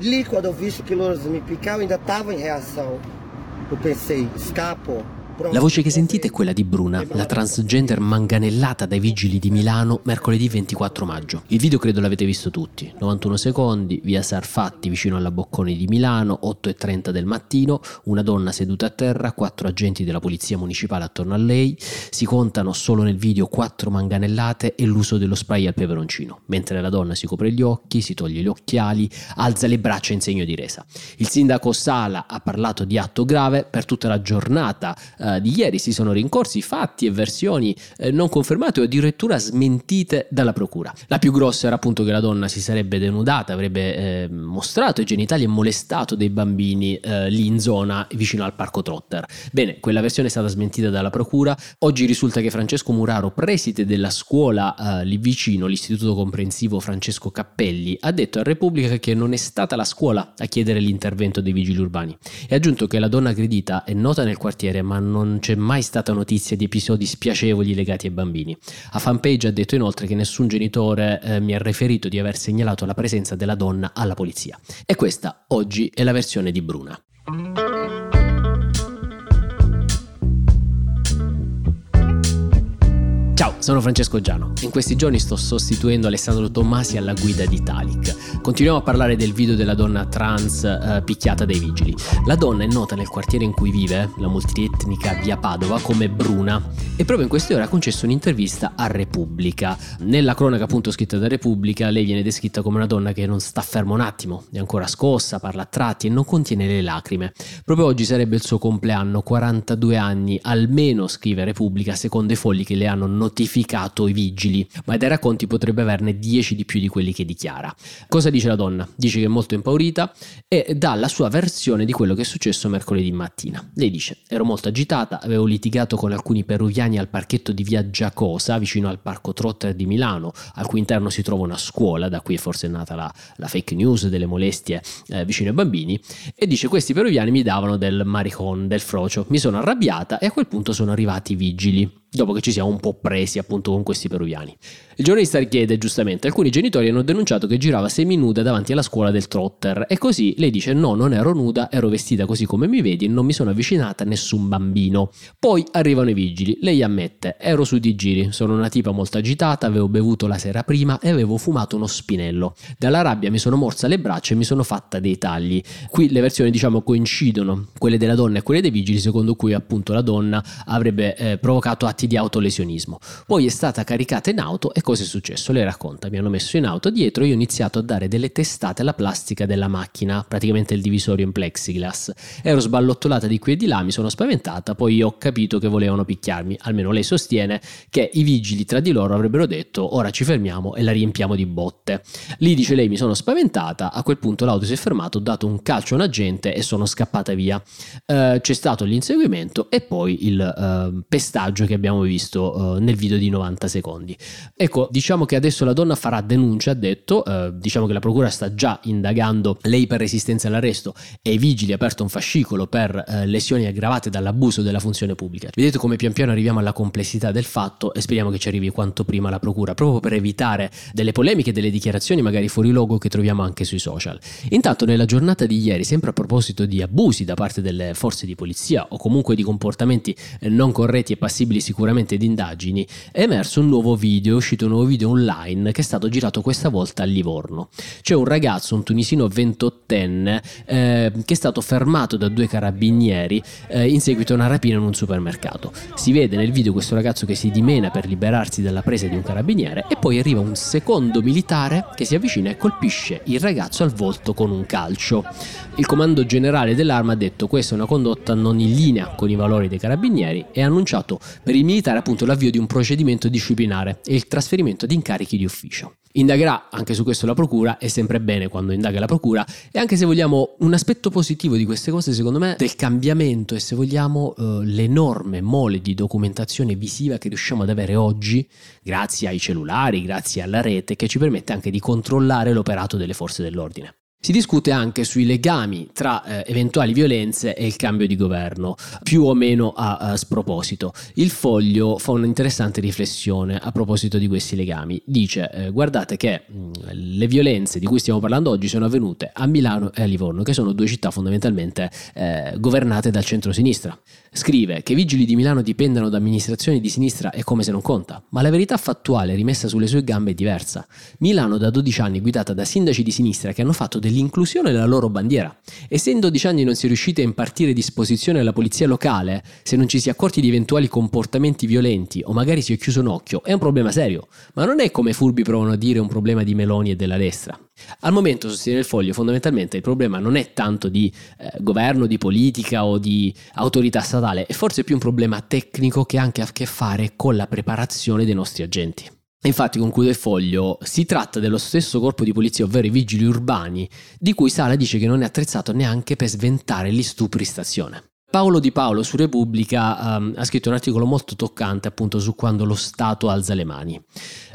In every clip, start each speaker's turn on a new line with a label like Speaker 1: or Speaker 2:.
Speaker 1: Lì quando ho visto che loro mi piccavano ainda stavo in reazione. Eu pensei, scappo,
Speaker 2: La voce che sentite è quella di Bruna, la transgender manganellata dai vigili di Milano mercoledì 24 maggio. Il video credo l'avete visto tutti, 91 secondi, via Sarfatti vicino alla Bocconi di Milano, 8.30 del mattino, una donna seduta a terra, quattro agenti della polizia municipale attorno a lei, si contano solo nel video quattro manganellate e l'uso dello spray al peperoncino, mentre la donna si copre gli occhi, si toglie gli occhiali, alza le braccia in segno di resa. Il sindaco Sala ha parlato di atto grave per tutta la giornata eh, di ieri si sono rincorsi fatti e versioni eh, non confermate o addirittura smentite dalla procura. La più grossa era appunto che la donna si sarebbe denudata, avrebbe eh, mostrato i genitali e molestato dei bambini eh, lì in zona vicino al parco Trotter. Bene, quella versione è stata smentita dalla procura. Oggi risulta che Francesco Muraro, preside della scuola eh, lì vicino, l'istituto comprensivo Francesco Cappelli, ha detto a Repubblica che non è stata la scuola a chiedere l'intervento dei vigili urbani e ha aggiunto che la donna aggredita è nota nel quartiere ma non non c'è mai stata notizia di episodi spiacevoli legati ai bambini. A fanpage ha detto inoltre che nessun genitore eh, mi ha riferito di aver segnalato la presenza della donna alla polizia. E questa oggi è la versione di Bruna. Ciao, sono Francesco Giano in questi giorni sto sostituendo Alessandro Tommasi alla guida di Talik. Continuiamo a parlare del video della donna trans eh, picchiata dai vigili. La donna è nota nel quartiere in cui vive, la multietnica via Padova, come Bruna e proprio in queste ore ha concesso un'intervista a Repubblica. Nella cronaca appunto scritta da Repubblica lei viene descritta come una donna che non sta ferma un attimo, è ancora scossa, parla a tratti e non contiene le lacrime. Proprio oggi sarebbe il suo compleanno, 42 anni, almeno scrive Repubblica secondo i fogli che le hanno notificato notificato i vigili, ma dai racconti potrebbe averne 10 di più di quelli che dichiara. Cosa dice la donna? Dice che è molto impaurita e dà la sua versione di quello che è successo mercoledì mattina. Lei dice: Ero molto agitata, avevo litigato con alcuni peruviani al parchetto di via Giacosa, vicino al parco Trotter di Milano, al cui interno si trova una scuola, da cui è forse nata la, la fake news delle molestie eh, vicino ai bambini. E dice: Questi peruviani mi davano del maricon, del frocio. Mi sono arrabbiata e a quel punto sono arrivati i vigili dopo che ci siamo un po' presi appunto con questi peruviani. Il giornalista chiede giustamente, alcuni genitori hanno denunciato che girava seminuda davanti alla scuola del trotter e così lei dice no, non ero nuda, ero vestita così come mi vedi e non mi sono avvicinata a nessun bambino. Poi arrivano i vigili, lei ammette, ero su di giri, sono una tipa molto agitata, avevo bevuto la sera prima e avevo fumato uno spinello. Dalla rabbia mi sono morsa le braccia e mi sono fatta dei tagli. Qui le versioni diciamo coincidono, quelle della donna e quelle dei vigili, secondo cui appunto la donna avrebbe eh, provocato atti di autolesionismo. Poi è stata caricata in auto e cosa è successo? Lei racconta, mi hanno messo in auto dietro e io ho iniziato a dare delle testate alla plastica della macchina, praticamente il divisorio in plexiglass. Ero sballottolata di qui e di là, mi sono spaventata, poi ho capito che volevano picchiarmi. Almeno lei sostiene che i vigili tra di loro avrebbero detto ora ci fermiamo e la riempiamo di botte. Lì dice lei mi sono spaventata, a quel punto l'auto si è fermato, ho dato un calcio a un agente e sono scappata via. Uh, c'è stato l'inseguimento e poi il uh, pestaggio che abbiamo visto uh, nel video di 90 secondi. Ecco, diciamo che adesso la donna farà denuncia, ha detto, eh, diciamo che la procura sta già indagando lei per resistenza all'arresto e i vigili ha aperto un fascicolo per eh, lesioni aggravate dall'abuso della funzione pubblica. Vedete come pian piano arriviamo alla complessità del fatto e speriamo che ci arrivi quanto prima la procura, proprio per evitare delle polemiche, delle dichiarazioni magari fuori luogo che troviamo anche sui social. Intanto nella giornata di ieri, sempre a proposito di abusi da parte delle forze di polizia o comunque di comportamenti eh, non corretti e passibili sicuramente di indagini, è emerso un nuovo video uscito un nuovo video online che è stato girato questa volta a Livorno. C'è un ragazzo, un tunisino 28enne, eh, che è stato fermato da due carabinieri eh, in seguito a una rapina in un supermercato. Si vede nel video questo ragazzo che si dimena per liberarsi dalla presa di un carabiniere e poi arriva un secondo militare che si avvicina e colpisce il ragazzo al volto con un calcio. Il comando generale dell'arma ha detto questa è una condotta non in linea con i valori dei carabinieri e ha annunciato per il militare appunto l'avvio di un procedimento disciplinare e il trasferimento di incarichi di ufficio. Indagherà anche su questo la procura, è sempre bene quando indaga la procura, e anche se vogliamo un aspetto positivo di queste cose, secondo me, del cambiamento e se vogliamo eh, l'enorme mole di documentazione visiva che riusciamo ad avere oggi, grazie ai cellulari, grazie alla rete, che ci permette anche di controllare l'operato delle forze dell'ordine. Si discute anche sui legami tra eh, eventuali violenze e il cambio di governo, più o meno a, a sproposito. Il foglio fa un'interessante riflessione a proposito di questi legami. Dice, eh, guardate che mh, mm, le violenze di cui stiamo parlando oggi sono avvenute a Milano e a Livorno, che sono due città fondamentalmente eh, governate dal centro-sinistra. Scrive che i vigili di Milano dipendano da amministrazioni di sinistra è come se non conta, ma la verità fattuale rimessa sulle sue gambe è diversa. Milano da 12 anni guidata da sindaci di sinistra che hanno fatto dell'inclusione la loro bandiera. E se in 12 anni non si è riusciti a impartire disposizione alla polizia locale, se non ci si è accorti di eventuali comportamenti violenti o magari si è chiuso un occhio, è un problema serio. Ma non è come furbi provano a dire un problema di Meloni e della destra. Al momento, sostiene il foglio, fondamentalmente il problema non è tanto di eh, governo, di politica o di autorità statale, è forse più un problema tecnico che ha anche a che fare con la preparazione dei nostri agenti. Infatti, conclude il foglio, si tratta dello stesso corpo di polizia, ovvero i vigili urbani, di cui Sala dice che non è attrezzato neanche per sventare gli stupri stazione. Paolo Di Paolo su Repubblica um, ha scritto un articolo molto toccante appunto su quando lo Stato alza le mani.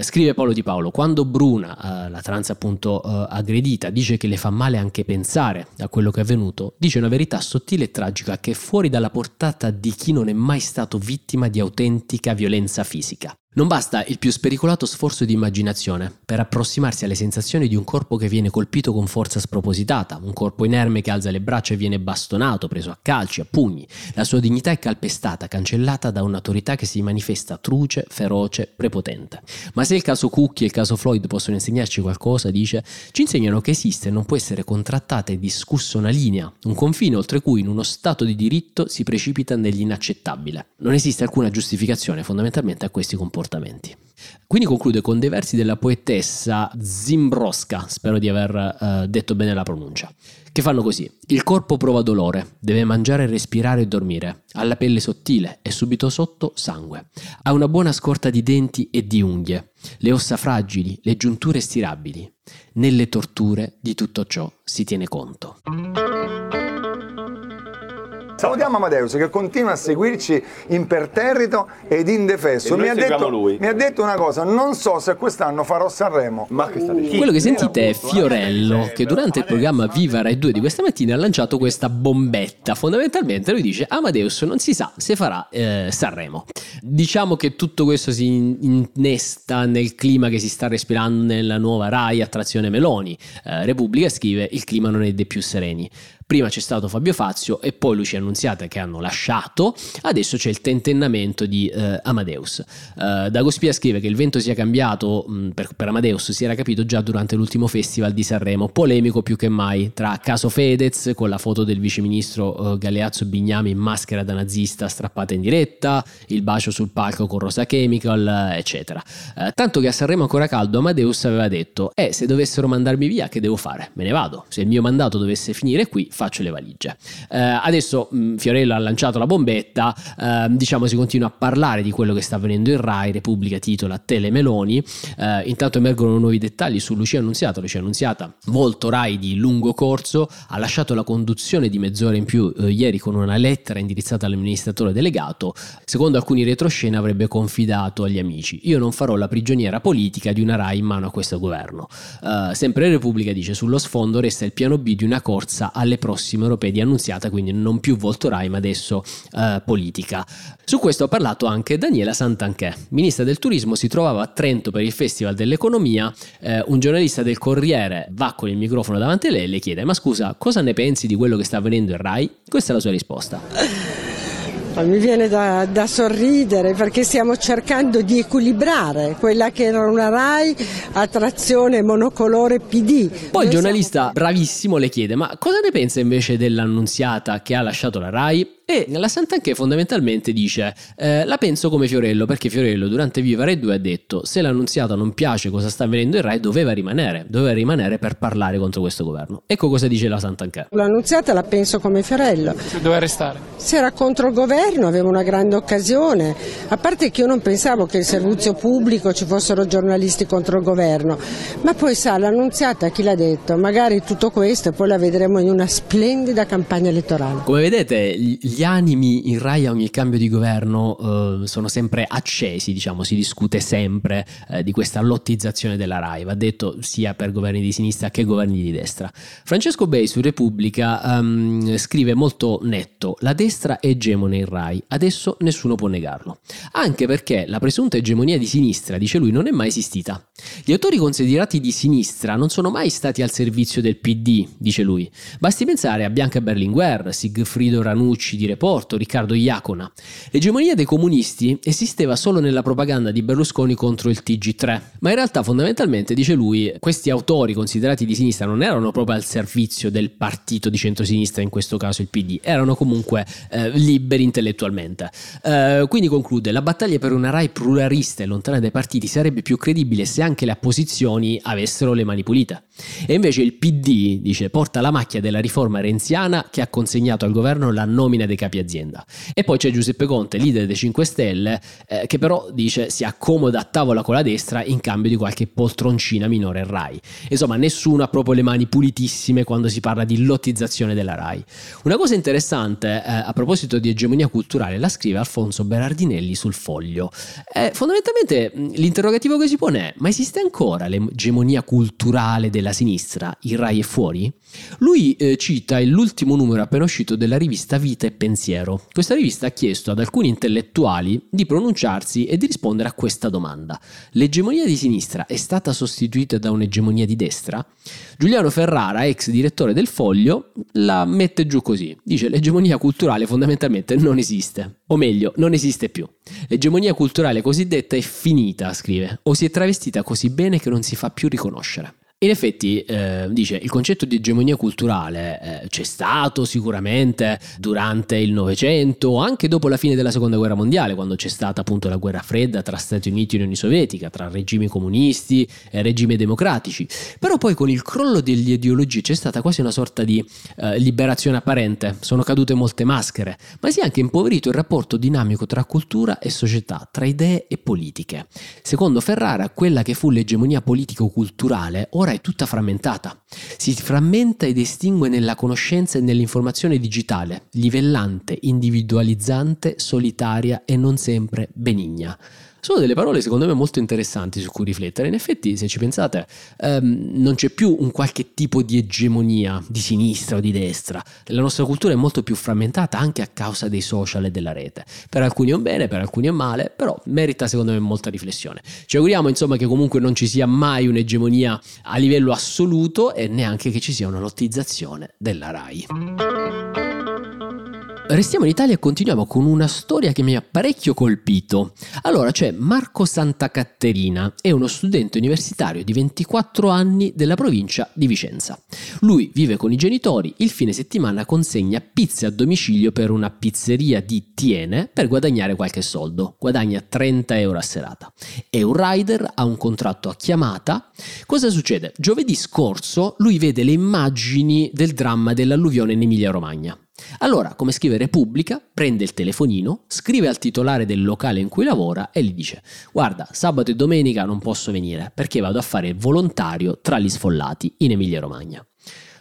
Speaker 2: Scrive Paolo Di Paolo, quando Bruna, uh, la trans appunto uh, aggredita, dice che le fa male anche pensare a quello che è avvenuto, dice una verità sottile e tragica che è fuori dalla portata di chi non è mai stato vittima di autentica violenza fisica. Non basta il più spericolato sforzo di immaginazione per approssimarsi alle sensazioni di un corpo che viene colpito con forza spropositata, un corpo inerme che alza le braccia e viene bastonato, preso a calci, a pugni. La sua dignità è calpestata, cancellata da un'autorità che si manifesta truce, feroce, prepotente. Ma se il caso Cucchi e il caso Floyd possono insegnarci qualcosa, dice, ci insegnano che esiste e non può essere contrattata e discussa una linea, un confine oltre cui in uno Stato di diritto si precipita nell'inaccettabile. Non esiste alcuna giustificazione fondamentalmente a questi comportamenti comportamenti. Quindi conclude con dei versi della poetessa Zimbroska, spero di aver uh, detto bene la pronuncia, che fanno così. Il corpo prova dolore, deve mangiare, respirare e dormire, ha la pelle sottile e subito sotto sangue, ha una buona scorta di denti e di unghie, le ossa fragili, le giunture stirabili. Nelle torture di tutto ciò si tiene conto.
Speaker 3: Salutiamo Amadeus che continua a seguirci imperterrito ed indefesso. Mi ha, detto, mi ha, detto, una cosa, non so se quest'anno farò Sanremo.
Speaker 2: Ma che sta dicendo? Quello che sentite è Fiorello che durante il programma Viva Rai 2 di questa mattina ha lanciato questa bombetta. Fondamentalmente lui dice Amadeus non si sa se farà eh, Sanremo. Diciamo che tutto questo si innesta nel clima che si sta respirando nella nuova Rai attrazione Meloni. Eh, Repubblica scrive il clima non è dei più sereni. Prima c'è stato Fabio Fazio e poi Lucia Annunziata che hanno lasciato, adesso c'è il tentennamento di eh, Amadeus. Eh, Dagospia scrive che il vento sia cambiato mh, per, per, Amadeus si era capito già durante l'ultimo festival di Sanremo, polemico più che mai tra caso Fedez con la foto del viceministro eh, Galeazzo Bignami in maschera da nazista strappata in diretta, il bacio sul palco con Rosa Chemical, eccetera. Eh, tanto che a Sanremo ancora caldo Amadeus aveva detto, eh se dovessero mandarmi via che devo fare? Me ne vado. Se il mio mandato dovesse finire qui faccio le valigie. Eh, adesso mh, mm, Fiorello ha lanciato la bombetta, eh, diciamo si continua a parlare di quello che sta avvenendo in Rai, Repubblica titola Tele Meloni, eh, intanto emergono nuovi dettagli su Lucia Annunziata, Lucia Annunziata volto Rai di lungo corso, ha lasciato la conduzione di mezz'ora in più eh, ieri con una lettera indirizzata all'amministratore delegato, secondo alcuni retroscena avrebbe confidato agli amici, io non farò la prigioniera politica di una Rai in mano a questo governo. Uh, sempre Repubblica dice sullo sfondo resta il piano B di una corsa alle prossime prossime europee di Annunziata, quindi non più volto Rai ma adesso eh, politica. Su questo ha parlato anche Daniela Santanchè, ministra del turismo, si trovava a Trento per il Festival dell'Economia, eh, un giornalista del Corriere va con il microfono davanti a lei e le chiede ma scusa cosa ne pensi di quello che sta avvenendo in Rai? Questa è la sua risposta.
Speaker 4: Mi viene da, da, sorridere perché stiamo cercando di equilibrare quella che era una RAI a trazione monocolore PD.
Speaker 2: Poi il giornalista bravissimo le chiede ma cosa ne pensa invece dell'annunziata che ha lasciato la RAI? E la Santanché fondamentalmente dice: eh, La penso come Fiorello, perché Fiorello durante Viva Rai 2 ha detto: Se l'annunziata non piace cosa sta avvenendo in Rai, doveva rimanere, doveva rimanere per parlare contro questo governo. Ecco cosa dice la Santanché.
Speaker 4: L'annunziata la penso come Fiorello.
Speaker 5: Doveva restare.
Speaker 4: Se era contro il governo, aveva una grande occasione. A parte che io non pensavo che il servizio pubblico ci fossero giornalisti contro il governo, ma poi sa, l'annunziata chi l'ha detto? Magari tutto questo e poi la vedremo in una splendida campagna elettorale.
Speaker 2: Come vedete, gli gli animi in Rai a ogni cambio di governo eh, sono sempre accesi, diciamo, si discute sempre eh, di questa lottizzazione della Rai, va detto sia per governi di sinistra che governi di destra. Francesco Bei su Repubblica um, scrive molto netto, la destra è egemone in Rai, adesso nessuno può negarlo. Anche perché la presunta egemonia di sinistra, dice lui, non è mai esistita. Gli autori considerati di sinistra non sono mai stati al servizio del PD, dice lui. Basti pensare a Bianca Berlinguer, Sigfrido Ranucci di Reporto, Riccardo Iacona. L'egemonia dei comunisti esisteva solo nella propaganda di Berlusconi contro il TG3, ma in realtà fondamentalmente, dice lui, questi autori considerati di sinistra non erano proprio al servizio del partito di centrosinistra, in questo caso il PD, erano comunque eh, liberi intellettualmente. Eh, quindi conclude, la battaglia per una RAI pluralista e lontana dai partiti sarebbe più credibile se anche le opposizioni avessero le mani pulite. E invece il PD, dice, porta la macchia della riforma renziana che ha consegnato al governo la nomina dei capi azienda. E poi c'è Giuseppe Conte, leader dei 5 Stelle, eh, che però dice si accomoda a tavola con la destra in cambio di qualche poltroncina minore RAI. Insomma, nessuno ha proprio le mani pulitissime quando si parla di lottizzazione della RAI. Una cosa interessante eh, a proposito di egemonia culturale la scrive Alfonso Berardinelli sul foglio. Eh, fondamentalmente l'interrogativo che si pone è ma esiste ancora l'egemonia culturale della della sinistra, il Rai è fuori? Lui eh, cita l'ultimo numero appena uscito della rivista Vita e Pensiero. Questa rivista ha chiesto ad alcuni intellettuali di pronunciarsi e di rispondere a questa domanda. L'egemonia di sinistra è stata sostituita da un'egemonia di destra? Giuliano Ferrara, ex direttore del Foglio, la mette giù così. Dice l'egemonia culturale fondamentalmente non esiste. O meglio, non esiste più. L'egemonia culturale cosiddetta è finita, scrive, o si è travestita così bene che non si fa più riconoscere. In effetti, eh, dice, il concetto di egemonia culturale eh, c'è stato sicuramente durante il Novecento, anche dopo la fine della Seconda Guerra Mondiale, quando c'è stata appunto la guerra fredda tra Stati Uniti e Unione Sovietica, tra regimi comunisti e regimi democratici. Però poi con il crollo delle ideologie c'è stata quasi una sorta di eh, liberazione apparente, sono cadute molte maschere, ma si è anche impoverito il rapporto dinamico tra cultura e società, tra idee e politiche. Secondo Ferrara, quella che fu l'egemonia politico-culturale ora ora è tutta frammentata. Si frammenta ed estingue nella conoscenza e nell'informazione digitale, livellante, individualizzante, solitaria e non sempre benigna. Sono delle parole secondo me molto interessanti su cui riflettere. In effetti, se ci pensate, ehm, non c'è più un qualche tipo di egemonia di sinistra o di destra. La nostra cultura è molto più frammentata anche a causa dei social e della rete. Per alcuni è un bene, per alcuni è male, però merita secondo me molta riflessione. Ci auguriamo insomma che comunque non ci sia mai un'egemonia a livello assoluto e neanche che ci sia una lottizzazione della RAI. Restiamo in Italia e continuiamo con una storia che mi ha parecchio colpito. Allora c'è Marco Santa Caterina, è uno studente universitario di 24 anni della provincia di Vicenza. Lui vive con i genitori, il fine settimana consegna pizze a domicilio per una pizzeria di Tiene per guadagnare qualche soldo, guadagna 30 euro a serata. È un rider, ha un contratto a chiamata. Cosa succede? Giovedì scorso lui vede le immagini del dramma dell'alluvione in Emilia Romagna. Allora, come scrive Repubblica, prende il telefonino, scrive al titolare del locale in cui lavora e gli dice guarda, sabato e domenica non posso venire perché vado a fare il volontario tra gli sfollati in Emilia Romagna.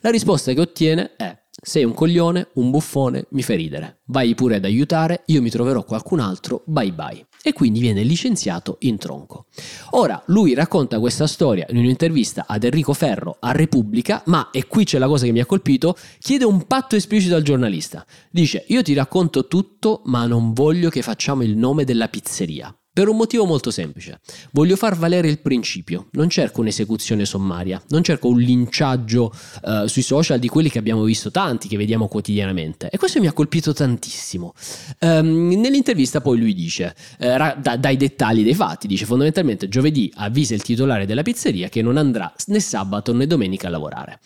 Speaker 2: La risposta che ottiene è sei un coglione, un buffone, mi fai ridere. Vai pure ad aiutare, io mi troverò qualcun altro, bye bye e quindi viene licenziato in tronco. Ora, lui racconta questa storia in un'intervista ad Enrico Ferro a Repubblica, ma, e qui c'è la cosa che mi ha colpito, chiede un patto esplicito al giornalista. Dice, io ti racconto tutto, ma non voglio che facciamo il nome della pizzeria. Per un motivo molto semplice. Voglio far valere il principio. Non cerco un'esecuzione sommaria, non cerco un linciaggio uh, sui social di quelli che abbiamo visto tanti, che vediamo quotidianamente. E questo mi ha colpito tantissimo. Um, nell'intervista poi lui dice, uh, da, dai dettagli dei fatti, dice fondamentalmente giovedì avvisa il titolare della pizzeria che non andrà né sabato né domenica a lavorare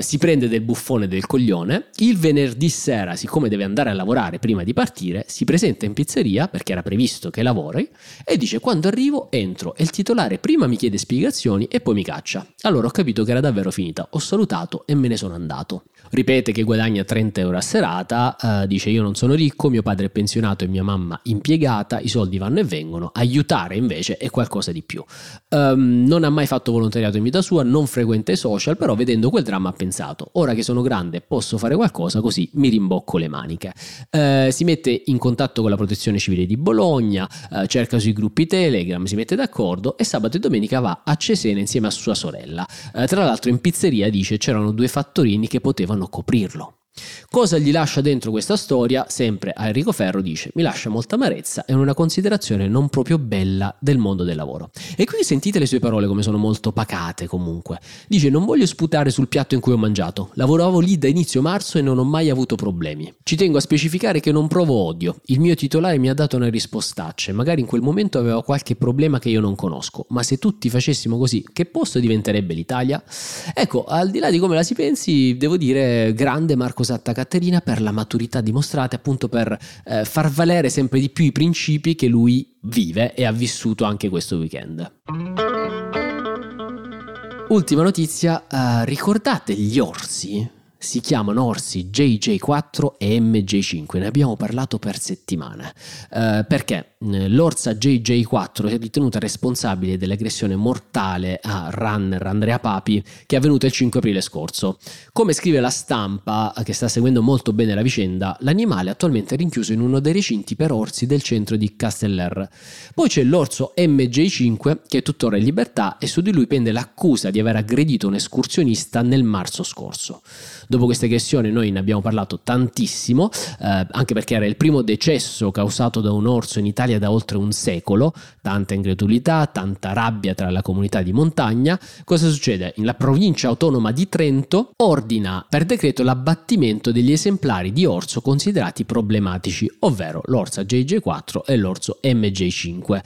Speaker 2: si prende del buffone del coglione, il venerdì sera, siccome deve andare a lavorare prima di partire, si presenta in pizzeria perché era previsto che lavori e dice quando arrivo entro e il titolare prima mi chiede spiegazioni e poi mi caccia. Allora ho capito che era davvero finita, ho salutato e me ne sono andato. Ripete che guadagna 30 euro a serata, eh, dice io non sono ricco, mio padre è pensionato e mia mamma impiegata, i soldi vanno e vengono, aiutare invece è qualcosa di più. Um, non ha mai fatto volontariato in vita sua, non frequenta i social, però vedendo quel dramma ha pensato ora che sono grande posso fare qualcosa così mi rimbocco le maniche. Eh, si mette in contatto con la protezione civile di Bologna, eh, cerca sui gruppi Telegram, si mette d'accordo e sabato e domenica va a Cesena insieme a sua sorella. Eh, tra l'altro in pizzeria dice c'erano due fattorini che potevano coprirlo. Cosa gli lascia dentro questa storia? Sempre a Enrico Ferro dice mi lascia molta amarezza e una considerazione non proprio bella del mondo del lavoro. E qui sentite le sue parole come sono molto pacate comunque. Dice non voglio sputare sul piatto in cui ho mangiato, lavoravo lì da inizio marzo e non ho mai avuto problemi. Ci tengo a specificare che non provo odio, il mio titolare mi ha dato una rispostaccia, magari in quel momento aveva qualche problema che io non conosco, ma se tutti facessimo così, che posto diventerebbe l'Italia? Ecco, al di là di come la si pensi, devo dire grande Marco Satta Caterina per la maturità dimostrata, appunto per eh, far valere sempre di più i principi che lui vive e ha vissuto anche questo weekend. Ultima notizia, uh, ricordate gli orsi? si chiamano orsi JJ4 e MJ5, ne abbiamo parlato per settimane. Eh, perché eh, l'orsa JJ4 è ritenuta responsabile dell'aggressione mortale a runner Andrea Papi che è avvenuta il 5 aprile scorso. Come scrive la stampa, che sta seguendo molto bene la vicenda, l'animale è attualmente rinchiuso in uno dei recinti per orsi del centro di Casteller. Poi c'è l'orso MJ5 che è tuttora in libertà e su di lui pende l'accusa di aver aggredito un escursionista nel marzo scorso. Dopo questa aggressione noi ne abbiamo parlato tantissimo, eh, anche perché era il primo decesso causato da un orso in Italia da oltre un secolo, tanta incredulità, tanta rabbia tra la comunità di montagna. Cosa succede? La provincia autonoma di Trento ordina per decreto l'abbattimento degli esemplari di orso considerati problematici, ovvero l'orsa JJ4 e l'orso MJ5.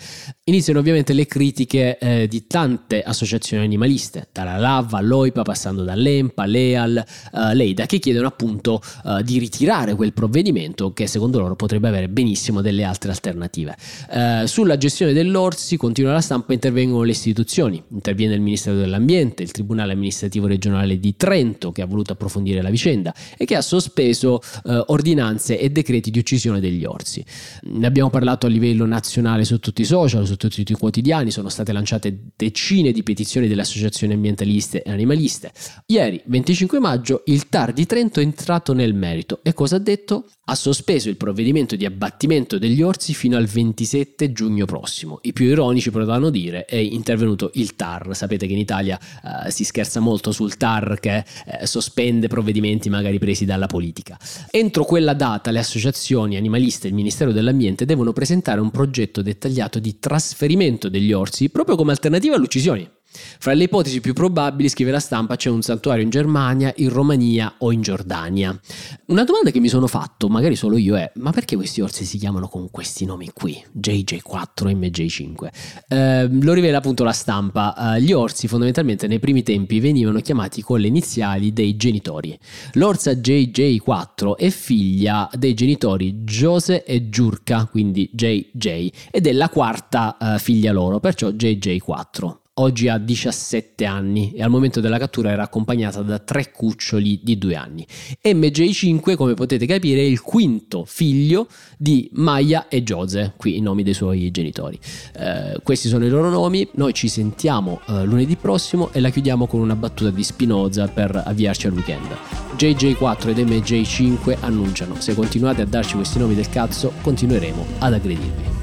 Speaker 2: Iniziano ovviamente le critiche eh, di tante associazioni animaliste, dalla LAV all'OIPA, passando dall'EMPA, l'EAL, eh, Leida che chiedono appunto uh, di ritirare quel provvedimento che secondo loro potrebbe avere benissimo delle altre alternative. Uh, sulla gestione dell'Orsi, continua la stampa, intervengono le istituzioni, interviene il Ministero dell'Ambiente, il Tribunale amministrativo regionale di Trento che ha voluto approfondire la vicenda e che ha sospeso uh, ordinanze e decreti di uccisione degli orsi. Ne abbiamo parlato a livello nazionale su tutti i social, su tutti i quotidiani, sono state lanciate decine di petizioni delle associazioni ambientaliste e animaliste. Ieri, 25 maggio, il TAR di Trento è entrato nel merito e cosa ha detto? Ha sospeso il provvedimento di abbattimento degli orsi fino al 27 giugno prossimo. I più ironici potranno dire è intervenuto il TAR. Sapete che in Italia eh, si scherza molto sul TAR che eh, sospende provvedimenti magari presi dalla politica. Entro quella data le associazioni animaliste e il Ministero dell'Ambiente devono presentare un progetto dettagliato di trasferimento degli orsi proprio come alternativa alle uccisioni. Fra le ipotesi più probabili, scrive la stampa, c'è un santuario in Germania, in Romania o in Giordania. Una domanda che mi sono fatto, magari solo io, è: ma perché questi orsi si chiamano con questi nomi qui? JJ4 e MJ5. Eh, lo rivela appunto la stampa. Eh, gli orsi, fondamentalmente, nei primi tempi venivano chiamati con le iniziali dei genitori. L'orsa JJ4 è figlia dei genitori Jose e Giurka, quindi JJ, ed è la quarta eh, figlia loro, perciò JJ4 oggi ha 17 anni e al momento della cattura era accompagnata da tre cuccioli di due anni. MJ5, come potete capire, è il quinto figlio di Maya e Jose, qui i nomi dei suoi genitori. Eh, questi sono i loro nomi, noi ci sentiamo eh, lunedì prossimo e la chiudiamo con una battuta di Spinoza per avviarci al weekend. JJ4 ed MJ5 annunciano, se continuate a darci questi nomi del cazzo, continueremo ad aggredirvi.